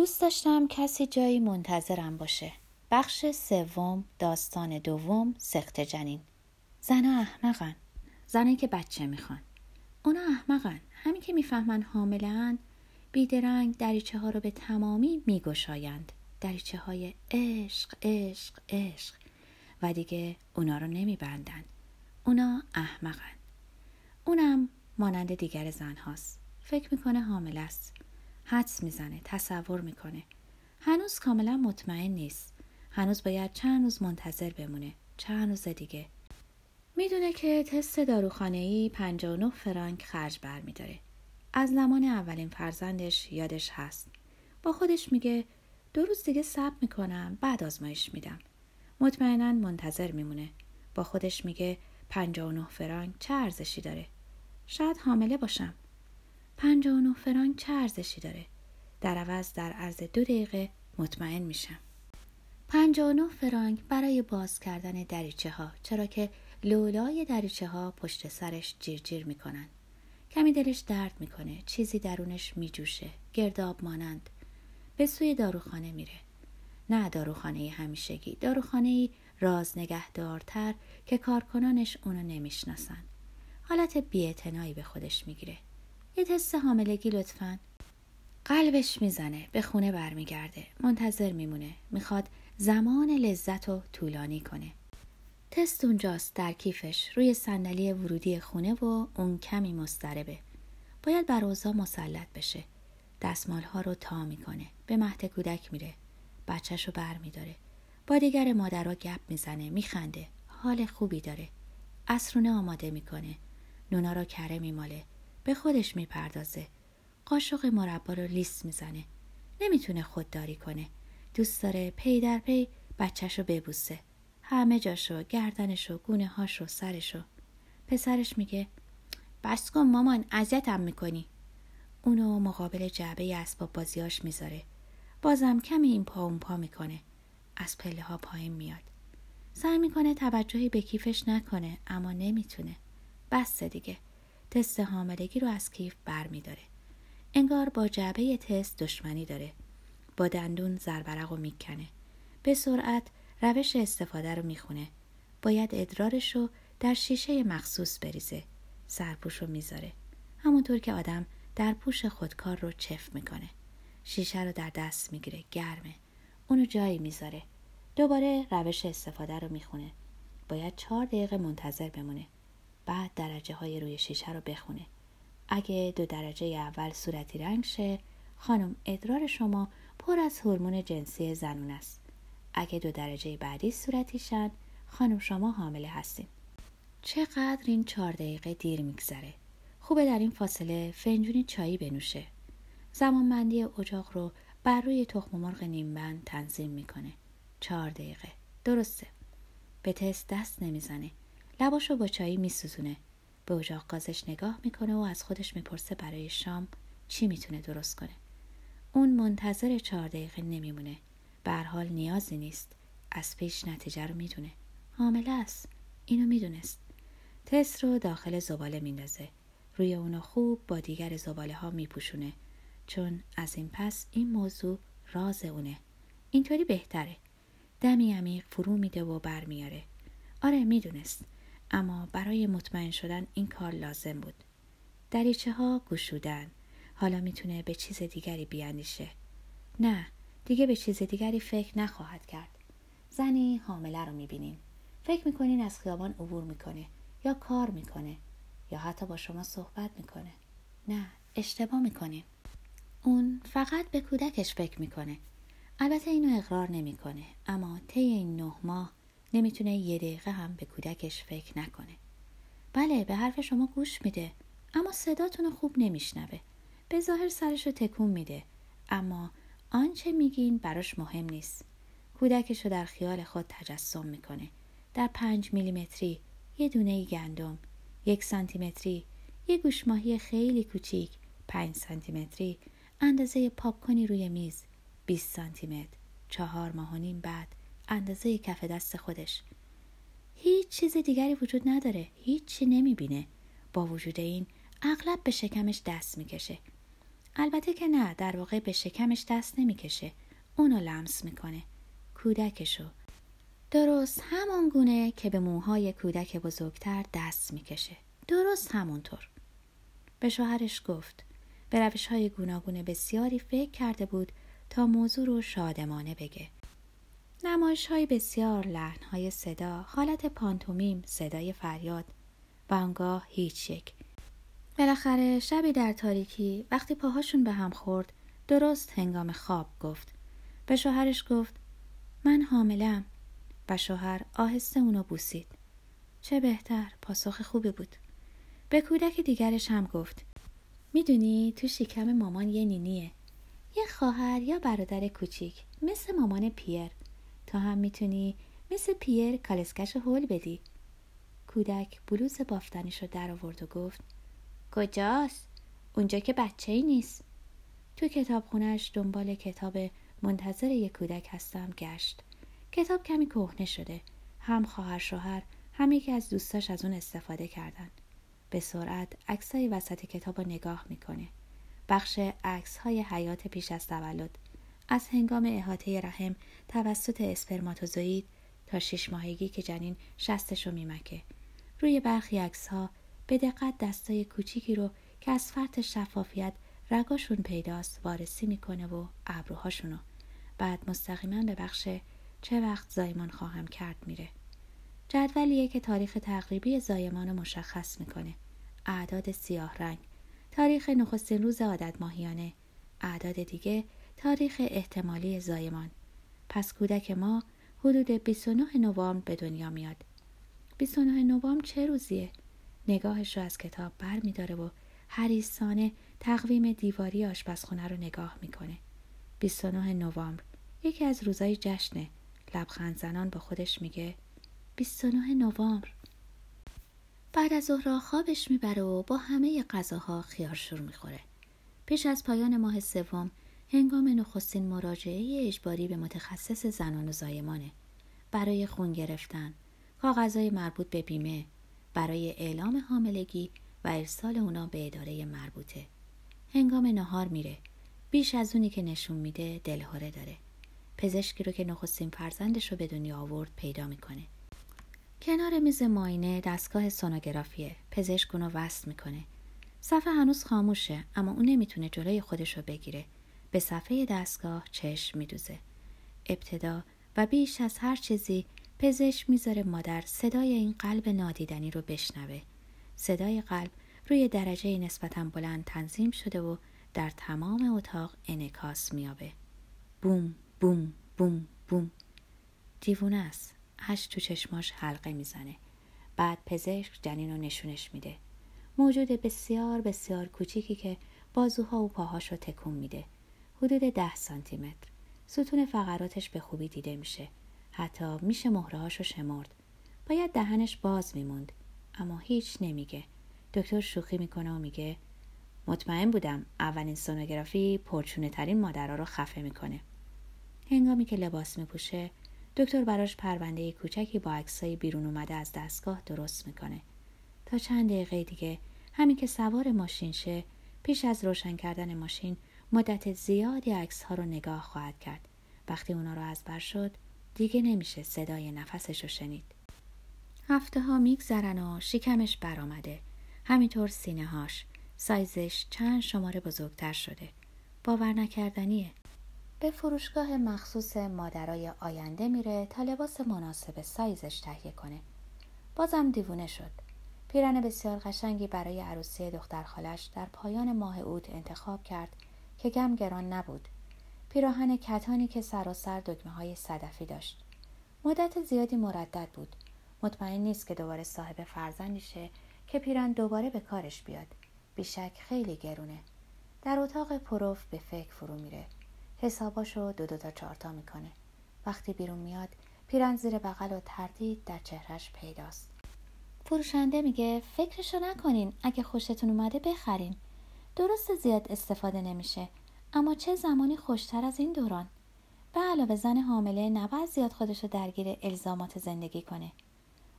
دوست داشتم کسی جایی منتظرم باشه. بخش سوم داستان دوم سخت جنین. زنها احمقن. زنایی که بچه می‌خوان. اونا احمقن. همین که می‌فهمن حاملن بیدرنگ دریچه ها رو به تمامی میگشایند. دریچه های عشق عشق عشق. و دیگه اونا رو نمیبندن. اونا احمقن. اونم مانند دیگر زن هاست فکر می‌کنه حامل است. حدس می‌زنه تصور می‌کنه. هنوز کاملا مطمئن نیست. هنوز باید چند روز منتظر بمونه. چند روز دیگه. می‌دونه که تست داروخانه ای 59 فرانک خرج برمیداره. از زمان اولین فرزندش یادش هست. با خودش میگه دو روز دیگه صبر می‌کنم بعد آزمایش میدم. مطمئنا منتظر میمونه. با خودش میگه 59 فرانک چه ارزشی داره؟ شاید حامله باشم. 59 فرانک چه ارزشی داره؟ در عوض در عرض دو دقیقه مطمئن میشم. 59 فرانک برای باز کردن دریچه ها چرا که لولای دریچه ها پشت سرش جیر جیر می‌کنن. کمی دلش درد می‌کنه چیزی درونش میجوشه گرداب مانند. به سوی داروخانه میره. نه داروخانه همیشگی داروخانه راز نگهدارتر که کارکنانش اونو نمی‌شناسن. حالت بیاعتنایی به خودش می‌گیره. یه تست حاملگی لطفا. قلبش می‌زنه به خونه برمیگرده. منتظر میمونه. می‌خواد زمان لذت رو طولانی کنه. تست اونجاست در کیفش. روی صندلی ورودی خونه و اون کمی مستربه باید بر اوضاع مسلط بشه. دستمال ها رو تا می‌کنه. به مهد کودک میره. بچهش رو بر میداره با دیگر مادرها گپ می‌زنه میخنده. حال خوبی داره. اسرونه آماده می‌کنه. نونا رو کره میماله. به خودش می‌پردازه. قاشق مربا رو لیست می‌زنه. نمی‌تونه خودداری کنه. دوست داره پی در پی بچهش رو ببوسه. همه جاشو گردنشو گونه هاشو سرشو. پسرش میگه بس کن مامان اذیتم می‌کنی. اونو مقابل جعبه اسباب بازیاش می‌ذاره. بازم کمی این پا اون پا می‌کنه. از پله ها پایین میاد. سعی می‌کنه توجهی به کیفش نکنه اما نمی‌تونه. بس دیگه. تست حاملگی رو از کیف بر میداره انگار با جعبه تست دشمنی داره. با دندون زربرق رو می‌کنه. به سرعت روش استفاده رو می‌خونه. باید ادرارش رو در شیشه مخصوص بریزه. سرپوش رو می‌ذاره. همونطور که آدم در پوش خودکار رو چف می‌کنه. شیشه رو در دست می‌گیره. گرمه. اونو جایی می‌ذاره. دوباره روش استفاده رو می‌خونه. باید چهار دقیقه منتظر بمونه. بعد درجه های روی شیشه رو بخونه. اگه دو درجه اول صورتی رنگ شه خانم ادرار شما پر از هورمون جنسی زنون است. اگه دو درجه بعدی صورتی شد خانم شما حامله هستین چقدر این چهار دقیقه دیر میگذره. خوبه در این فاصله فنجونی چایی بنوشه. زمانبندی اجاق رو بر روی تخم مرغ نیمبند تنظیم می‌کنه. چهار دقیقه. درسته. به تست دست نمی‌زنه. لباشو با چایی میسوزونه. به اجاق گازش نگاه می‌کنه و از خودش می‌پرسه برای شام چی می‌تونه درست کنه. اون منتظر چهار دقیقه نمیمونه. به حال نیازی نیست. از پیش نتیجه رو می‌دونه. حامله است. اینو می‌دونست. تست رو داخل زباله میندازه. روی اونو خوب با دیگر زباله ها میپوشونه. چون از این پس این موضوع راز اونه. اینطوری بهتره. دمی عمیق فرو میده و برمیاره آره می‌دونست. اما برای مطمئن شدن این کار لازم بود. دریچه ها گشودن. حالا می‌تونه به چیز دیگری بیاندیشه. نه دیگه به چیز دیگری فکر نخواهد کرد. زنی حامله رو می‌بینین فکر می‌کنین از خیابان عبور می‌کنه یا کار می‌کنه یا حتی با شما صحبت می‌کنه. نه اشتباه می‌کنین. اون فقط به کودکش فکر می‌کنه. البته اینو اقرار نمی‌کنه. اما طی این نه ماه نمی‌تونه یه دقیقه هم به کودکش فکر نکنه. بله به حرف شما گوش میده اما صداتون خوب نمیشنوه. به ظاهر سرش رو تکون میده اما آنچه میگین براش مهم نیست. کودکش رو در خیال خود تجسم می‌کنه. در پنج میلیمتری یه دونه گندم یک سانتیمتری یه گوشماهی خیلی کوچیک پنج سانتیمتری اندازه پاپکنی روی میز 20 سانتیمتر چهار ماه بعد اندازه کف دست خودش. هیچ چیز دیگری وجود نداره. هیچی نمی‌بینه. با وجود این اغلب به شکمش دست می‌کشه. البته که نه در واقع به شکمش دست نمی‌کشه. اونو لمس می‌کنه. کودکشو. درست همان گونه که به موهای کودک بزرگتر دست می‌کشه. درست همونطور. به شوهرش گفت. به روش های گوناگون بسیاری فکر کرده بود تا موضوع رو شادمانه بگه. نمایش های بسیار لحن های صدا حالت پانتومیم صدای فریاد و آنگاه هیچ یک. بالاخره شبی در تاریکی وقتی پاهاشون به هم خورد درست هنگام خواب گفت. به شوهرش گفت من حاملم. و شوهر آهسته اونو بوسید. چه بهتر پاسخ خوبی بود. به کودک دیگرش هم گفت می‌دونی تو شکم مامان یه نینیه. یه خواهر یا برادر کوچیک مثل مامان پیر. تا هم می‌تونی مثل پیر کالسکش هول بدی. کودک بلوز بافتنیش رو در آورد و گفت کجاست؟ اونجا که بچه ای نیست. تو کتابخونهش دنبال کتاب منتظر یک کودک هستم گشت. کتاب کمی کهنه شده. هم خواهر شوهر هم یکی از دوستاش از اون استفاده کردن. به سرعت عکسای وسط کتاب رو نگاه می‌کنه. بخش عکس های حیات پیش از تولد. از هنگام احاطه رحم توسط اسپرماتوزوئید تا شش ماهگی که جنین شستش رو میمکه. روی برخی عکس ها به دقت دستای کوچیکی رو که از فرط شفافیت رگاشون پیداست وارسی می‌کنه و ابروهاشونو. بعد مستقیما به بخش چه وقت زایمان خواهم کرد میره. جدولیه که تاریخ تقریبی زایمان رو مشخص می‌کنه. اعداد سیاه رنگ. تاریخ نخستین روز عادت ماهیانه اعداد دیگه تاریخ احتمالی زایمان. پس کودک ما حدود 29 نوامبر به دنیا میاد. 29 نوامبر چه روزیه؟ نگاهش رو از کتاب بر میداره و حریصانه تقویم دیواری آشپزخونه رو نگاه می‌کنه. 29 نوامبر یکی از روزای جشنه. لبخند زنان با خودش میگه 29 نوامبر. بعد از ظهر خوابش می‌بره و با همه غذاها خیارشور می‌خوره. پیش از پایان ماه سوم هنگام نخستین مراجعه اجباری به متخصص زنان و زایمانه. برای خون گرفتن کاغذهای مربوط به بیمه برای اعلام حاملگی و ارسال اونا به اداره مربوطه. هنگام نهار میره. بیش از اونی که نشون میده دلهوره داره. پزشکی رو که نخستین فرزندش رو به دنیا آورد پیدا می‌کنه. کنار میز ماینه دستگاه سونوگرافیه. پزشک اونو وصل می‌کنه. صفحه هنوز خاموشه اما اون نمی‌تونه جلوی خودش رو بگیره. به صفحه دستگاه چشم میدوزه. ابتدا و بیش از هر چیزی پزشک می‌ذاره مادر صدای این قلب نادیدنی رو بشنوه. صدای قلب روی درجه نسبتا بلند تنظیم شده و در تمام اتاق انکاس میابه بوم بوم بوم بوم. دیوونه است. هشت تو چشماش حلقه می‌زنه. بعد پزشک جنین رو نشونش میده. موجود بسیار بسیار کوچیکی که بازوها و پاهاش رو تکون میده. حدود ده سانتی متر ستون فقراتش به خوبی دیده میشه. حتی میشه مهرهاش رو شمرد. باید دهنش باز میموند. اما هیچ نمیگه. دکتر شوخی می‌کنه و میگه مطمئن بودم اولین سونوگرافی پرچونه ترین مادرها رو خفه می‌کنه. هنگامی که لباس میپوشه دکتر براش پرونده کوچکی با عکسای بیرون اومده از دستگاه درست می‌کنه. تا چند دقیقه دیگه همین که سوار ماشین شه پیش از روشن کردن ماشین مدت زیادی عکس ها رو نگاه خواهد کرد. وقتی اونا رو از بر شد دیگه نمیشه صدای نفسش رو شنید. هفته ها میگذرن و شکمش برآمده. همینطور سینه هاش سایزش چند شماره بزرگتر شده. باور نکردنیه. به فروشگاه مخصوص مادرای آینده میره تا لباس مناسب سایزش تهیه کنه. بازم دیوونه شد. پیرن بسیار قشنگی برای عروسی دختر خالش در پایان ماه اوت انتخاب کرد که گم گران نبود. پیراهن کتانی که سراسر دکمه های صدفی داشت. مدت زیادی مردد بود. مطمئن نیست که دوباره صاحب فرزندیشه که پیرن دوباره به کارش بیاد. بیشک خیلی گرونه. در اتاق پروف به فکر فرو میره. حساباشو دو دو تا چارتا می‌کنه. وقتی بیرون میاد پیرن زیر بغل و تردید در چهرش پیداست. فروشنده میگه فکرشو نکنین. اگه خوشتون اومده بخرین. درست زیاد استفاده نمیشه. اما چه زمانی خوشتر از این دوران. به علاوه زن حامله نباید زیاد خودشو درگیر الزامات زندگی کنه.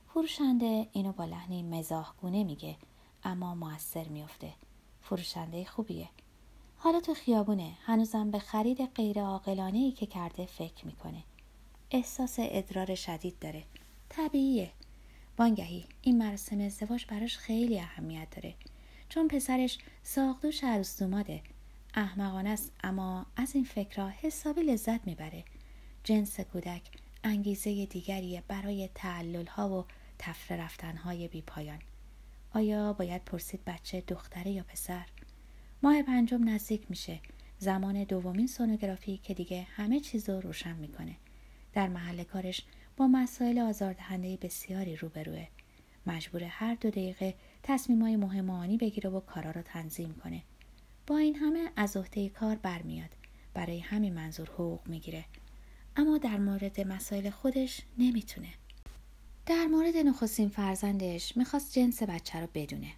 فروشنده اینو با لحنی مزاحگونه میگه اما موثر میافته فروشنده خوبیه. حالا تو خیابونه هنوزم به خرید غیر ای که کرده فکر می‌کنه. احساس ادرار شدید داره. طبیعیه. وانگهی این مراسم ازدواج براش خیلی اهمیت داره. چون پسرش ساقدوش عروس دوماده احمقانه است اما از این فکرها حسابی لذت می‌بره. جنس کودک انگیزه دیگری برای تعلل ها و تفره رفتن های بی پایان. آیا باید پرسید بچه دختره یا پسر؟ ماه پنجم نزدیک میشه. زمان دومین سونوگرافی که دیگه همه چیز رو روشن می‌کنه. در محل کارش با مسائل آزاردهنده بسیاری روبروه. مجبور هر دو دقیقه تصمیمای مهم آنی بگیره و کارا رو تنظیم کنه. با این همه از عهده کار برمیاد. برای همین منظور حقوق می‌گیره. اما در مورد مسائل خودش نمی‌تونه. در مورد نخستین فرزندش می‌خواست جنس بچه رو بدونه.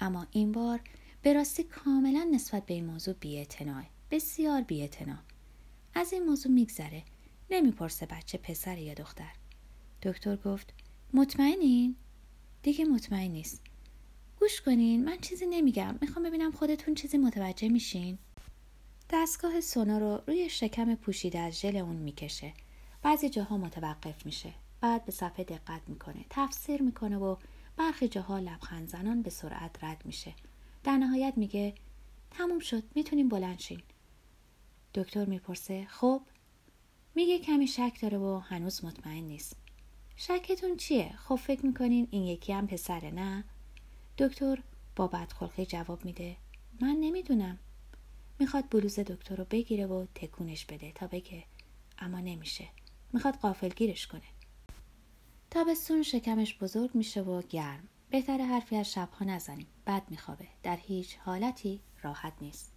اما این بار به راستی کاملا نسبت به این موضوع بیاعتناه بسیار بیاعتنا از این موضوع میگذره. نمی‌پرسه بچه پسر یا دختر. دکتر گفت مطمئنین دیگه مطمئن نیست. گوش کنین من چیزی نمیگم. می‌خوام ببینم خودتون چیزی متوجه میشین. دستگاه سونا رو روی شکم پوشیده از ژل اون می‌کشه. بعضی جاها متوقف میشه. بعد به صفحه دقت می‌کنه تفسیر می‌کنه و برخی جاها لبخند زنان به سرعت رد میشه. در نهایت میگه تموم شد می‌تونیم بلند شین. دکتر می‌پرسه خب؟ میگه کمی شک داره و هنوز مطمئن نیست. شکتون چیه؟ خب فکر می‌کنین این یکی هم پسره نه؟ دکتر با بدخلقی جواب میده. من نمی‌دونم. می‌خواد بلوز دکتر رو بگیره و تکونش بده تا بگه. اما نمیشه. می‌خواد قافلگیرش کنه. تابستون شکمش بزرگ میشه و گرم. بهتر حرفی از شبها نزنیم. بد میخوابه. در هیچ حالتی راحت نیست.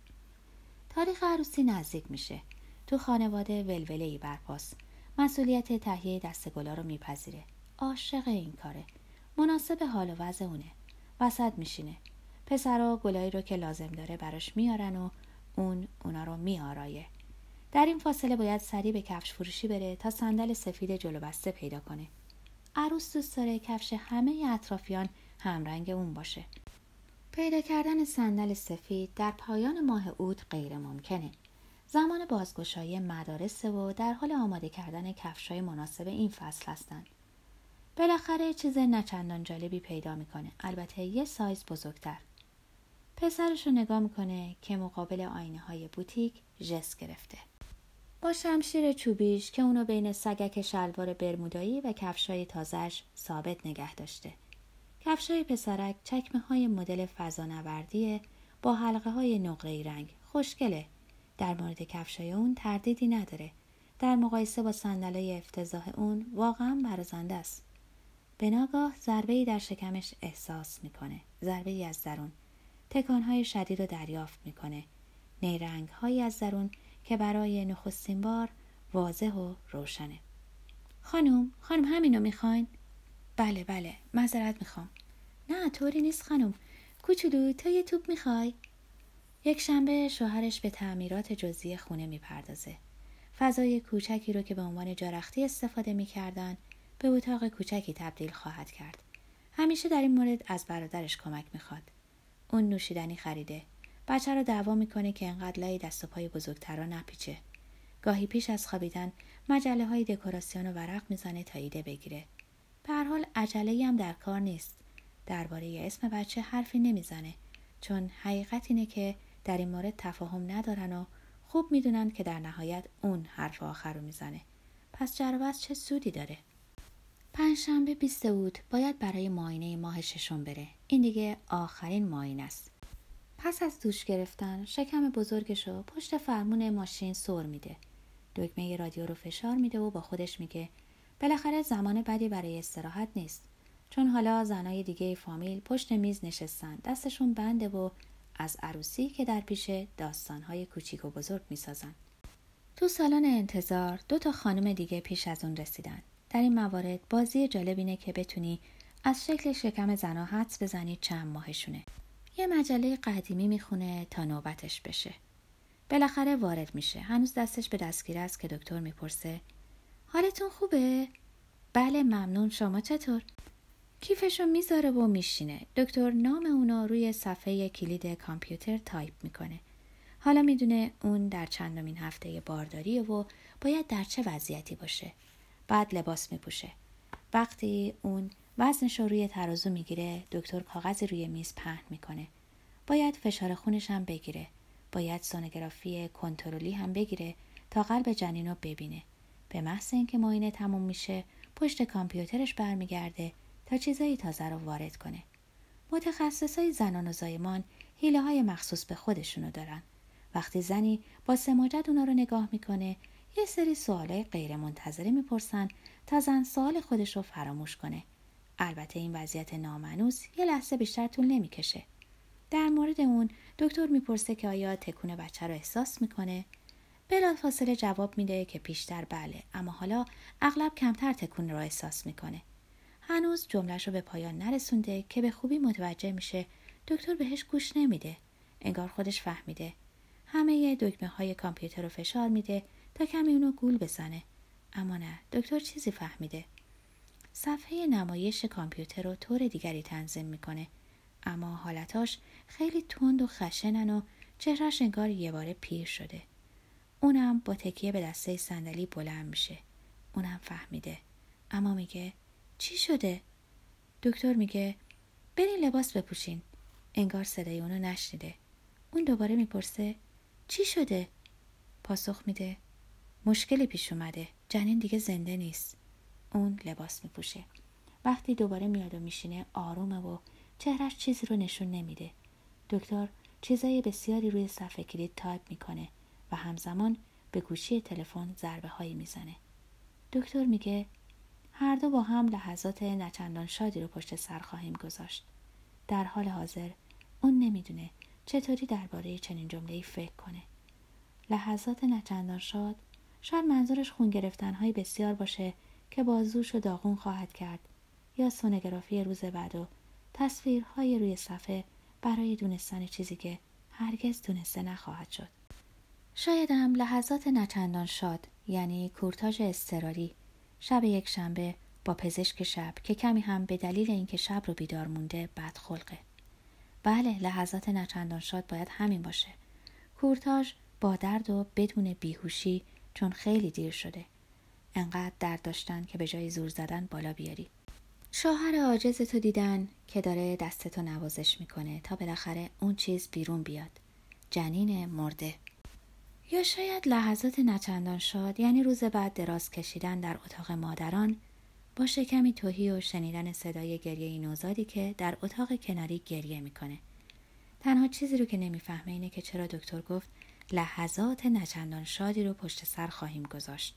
تاریخ عروسی نزدیک میشه. تو خانواده ولوله ای برپاس. مسئولیت تهیه دستگلا رو میپذیره. عاشق این کاره. مناسب حال و وضع اونه. وسط میشینه. پسرا گلایی رو که لازم داره براش میارن و اون اونا رو میآرایه. در این فاصله باید سریع به کفش فروشی بره تا صندل سفید جلو بسته پیدا کنه. عروس دوست داره کفش همه اطرافیان همرنگ اون باشه. پیدا کردن صندل سفید در پایان ماه اوت غیر ممکنه. زمان بازگشایی مدارس و در حال آماده کردن کفشای مناسب این فصل هستند بالاخره چیز نچندان جالبی پیدا می‌کنه. البته یه سایز بزرگتر. پسرش رو نگاه می‌کنه که مقابل آینه های بوتیک جس گرفته. با شمشیر چوبیش که اونو بین سگک شلوار برمودایی و کفشای تازش ثابت نگه داشته. کفشای پسرک چکمه های مدل فضانوردی با حلقه های نقره رنگ خوشگله. در مورد کفشای اون تردیدی نداره. در مقایسه با صندلای افتضاح اون واقعا برازنده است. به ناگاه ضربه در شکمش احساس می‌کنه. ضربه از درون. تکانهای شدید رو دریافت می‌کنه. نیرنگ هایی از درون که برای نخستین بار واضح و روشنه. خانم خانم همینو می‌خواین؟ بله بله معذرت می‌خوام. نه طوری نیست خانم کوچولو تو یه توپ می‌خوای؟ یک شنبه شوهرش به تعمیرات جزئی خونه می‌پردازه. فضای کوچکی رو که به عنوان جارختی استفاده می‌کردن به اتاق کوچکی تبدیل خواهد کرد. همیشه در این مورد از برادرش کمک می‌خواد. اون نوشیدنی خریده. بچه رو دعوا می‌کنه که انقدر لای دست و پای بزرگترا نپیچه. گاهی پیش از خوابیدن مجله های دکوراسیون و ورق می‌زنه تا ایده بگیره. به هر حال عجله هم در کار نیست. درباره اسم بچه حرفی نمی‌زنه. چون حقیقت اینه که در این مورد تفاهم ندارن و خوب می‌دونن که در نهایت اون حرف آخر رو می‌زنه. پس جربت چه سودی داره؟ پنجشنبه 20 اوت. باید برای معاینه ماه ششم بره. این دیگه آخرین معاینه است. پس از دوش گرفتن شکم بزرگش رو پشت فرمون ماشین سر میده. دکمه رادیو رو فشار میده و با خودش میگه بالاخره زمان بدی برای استراحت نیست. چون حالا زنای دیگه فامیل پشت میز نشستن دستشون بنده و از عروسی که در پیشه داستانهای کوچیک و بزرگ می‌سازن. تو سالن انتظار دو تا خانم دیگه پیش از اون رسیدن. در این موارد بازی جالب اینه که بتونی از شکل شکم زنا حدس بزنی چند ماهشونه. یه مجله قدیمی می‌خونه تا نوبتش بشه. بالاخره وارد میشه. هنوز دستش به دستگیر است که دکتر می‌پرسه حالتون خوبه؟ بله ممنون. شما چطور؟ کیفشو می‌ذاره و میشینه. دکتر نام اونا روی صفحه کلید کامپیوتر تایپ می‌کنه. حالا می‌دونه اون در چندمین هفته بارداریه و باید در چه وضعیتی باشه. بعد لباس میپوشه. وقتی اون وزنش رو روی ترازو می‌گیره دکتر کاغذی روی میز پهن می‌کنه. باید فشار خونش هم بگیره. باید سونوگرافی کنترلی هم بگیره تا قلب جنین رو ببینه. به محض اینکه معاینه تموم میشه پشت کامپیوترش برمیگرده تا چیزایی تازه رو وارد کنه. متخصص های زنان و زایمان حیله های مخصوص به خودشونو دارن. وقتی زنی با سماجت اونا رو نگاه می‌کنه یه سری سوالای غیر منتظره می‌پرسن تا زن سوال خودش رو فراموش کنه. البته این وضعیت نامنوس یه لحظه بیشتر طول نمی‌کشه. در مورد اون دکتر می‌پرسه که آیا تکون بچه رو احساس می‌کنه؟ بلا فاصله جواب میده که پیشتر بله اما حالا اغلب کمتر تکون رو احساس می‌کنه. هنوز جملهش رو به پایان نرسونده که به خوبی متوجه میشه. دکتر بهش گوش نمیده. انگار خودش فهمیده. همه دکمه های کامپیوتر رو فشار میده. تا کمی اونو گول بزنه. اما نه دکتر چیزی فهمیده. صفحه نمایش کامپیوتر رو طور دیگری تنظیم می‌کنه. اما حالتاش خیلی تند و خشنن و چهرش انگار یه باره پیر شده. اونم با تکیه به دسته صندلی بلند میشه. اونم فهمیده. اما میگه چی شده؟ دکتر میگه برین لباس بپوشین. انگار صدای اونو نشنیده. اون دوباره می‌پرسه چی شده؟ پاسخ میده مشکلی پیش اومده. جنین دیگه زنده نیست. اون لباس میپوشه. وقتی دوباره میاد و میشینه آرومه و چهرش چیزی رو نشون نمیده. دکتر چیزای بسیاری روی صفحه کلید تایپ می‌کنه و همزمان به گوشی تلفن ضربه هایی می‌زنه. دکتر میگه هر دو با هم لحظات نچندان شادی رو پشت سر خواهیم گذاشت. در حال حاضر اون نمی‌دونه چطوری درباره چنین جمله فکر کنه. لحظات نچندان شاد شاید منظورش خون گرفتن های بسیار باشه که بازوش و داغون خواهد کرد یا سونوگرافی روز بعد و تصویرهای روی صفحه برای دونستن چیزی که هرگز دونسته نخواهد شد. شاید هم لحظات نچندان شاد یعنی کورتاژ استراری شب یک شنبه با پزشک شب که کمی هم به دلیل اینکه شب رو بیدار مونده بدخلقه بله لحظات نچندان شاد باید همین باشه. کورتاژ با درد و بدون بیهوشی چون خیلی دیر شده. انقدر درد داشتن که به جای زور زدن بالا بیاری. شوهر عاجز تو دیدن که داره دستتو نوازش می‌کنه تا بالاخره اون چیز بیرون بیاد. جنین مرده. یا شاید لحظات نچندان شاد یعنی روز بعد دراز کشیدن در اتاق مادران با شکمی توهی و شنیدن صدای گریه نوزادی که در اتاق کناری گریه می‌کنه. تنها چیزی رو که نمی‌فهمه اینه که چرا دکتر گفت لحظات نچندان شادی رو پشت سر خواهیم گذاشت.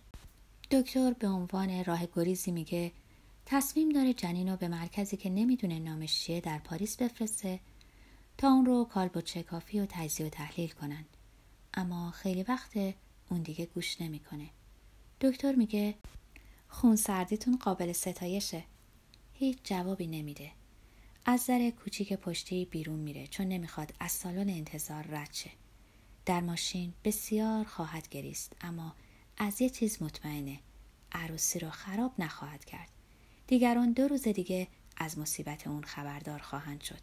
دکتر به عنوان راه گریزی میگه تصمیم داره جنین رو به مرکزی که نمی‌دونه نامش چیه در پاریس بفرسته تا اون رو کالبوچه کافی و تجزیه و تحلیل کنن. اما خیلی وقت اون دیگه گوش نمی‌کنه. دکتر میگه خون سردیتون قابل ستایشه. هیچ جوابی نمیده. از در کوچیک پشتی بیرون میره چون نمی‌خواد از سالن انتظار رد شه. در ماشین بسیار خواهد گریست اما از یه چیز مطمئنه عروسی رو خراب نخواهد کرد. دیگران دو روز دیگه از مصیبت اون خبردار خواهند شد.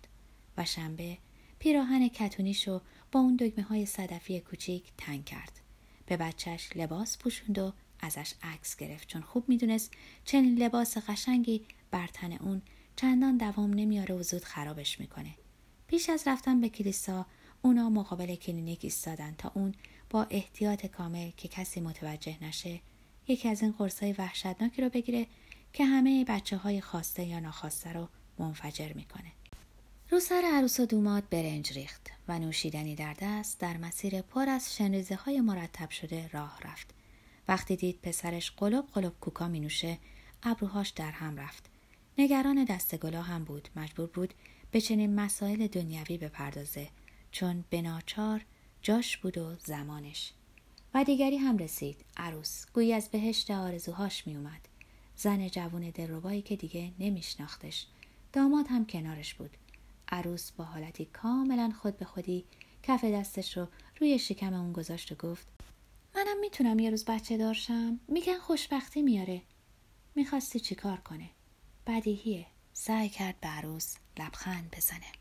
و شنبه پیراهن کتونیشو با اون دگمه های صدفی کوچیک تنگ کرد. به بچهش لباس پوشوند و ازش عکس گرفت چون خوب می‌دونست چنین لباس قشنگی بر تن اون چندان دوام نمیاره و زود خرابش می‌کنه. پیش از رفتن به کلیسا اونا مقابل کلینیک ایستادن تا اون با احتیاط کامل که کسی متوجه نشه یکی از این قرصای وحشتناکی رو بگیره که همه بچه های خواسته یا ناخواسته رو منفجر می‌کنه. رو سر عروس و دوماد برنج ریخت و نوشیدنی در دست در مسیر پر از شنریزه های مرتب شده راه رفت. وقتی دید پسرش قلب قلب کوکا می نوشه ابروهاش در هم رفت. نگران دستگلا هم بود مجبور بود به چنین مسائل دنیوی بپردازه چون بناچار جاش بود و زمانش. و دیگری هم رسید. عروس. گویی از بهشت آرزوهاش می اومد زن جوون دلربایی که دیگه نمیشناختش. داماد هم کنارش بود. عروس با حالتی کاملا خود به خودی کف دستش رو روی شکم اون گذاشت و گفت منم می‌تونم یه روز بچه دارشم میگن خوشبختی میاره. می‌خواستی چیکار کنه؟ بدیهیه. سعی کرد به عروس لبخند بزنه.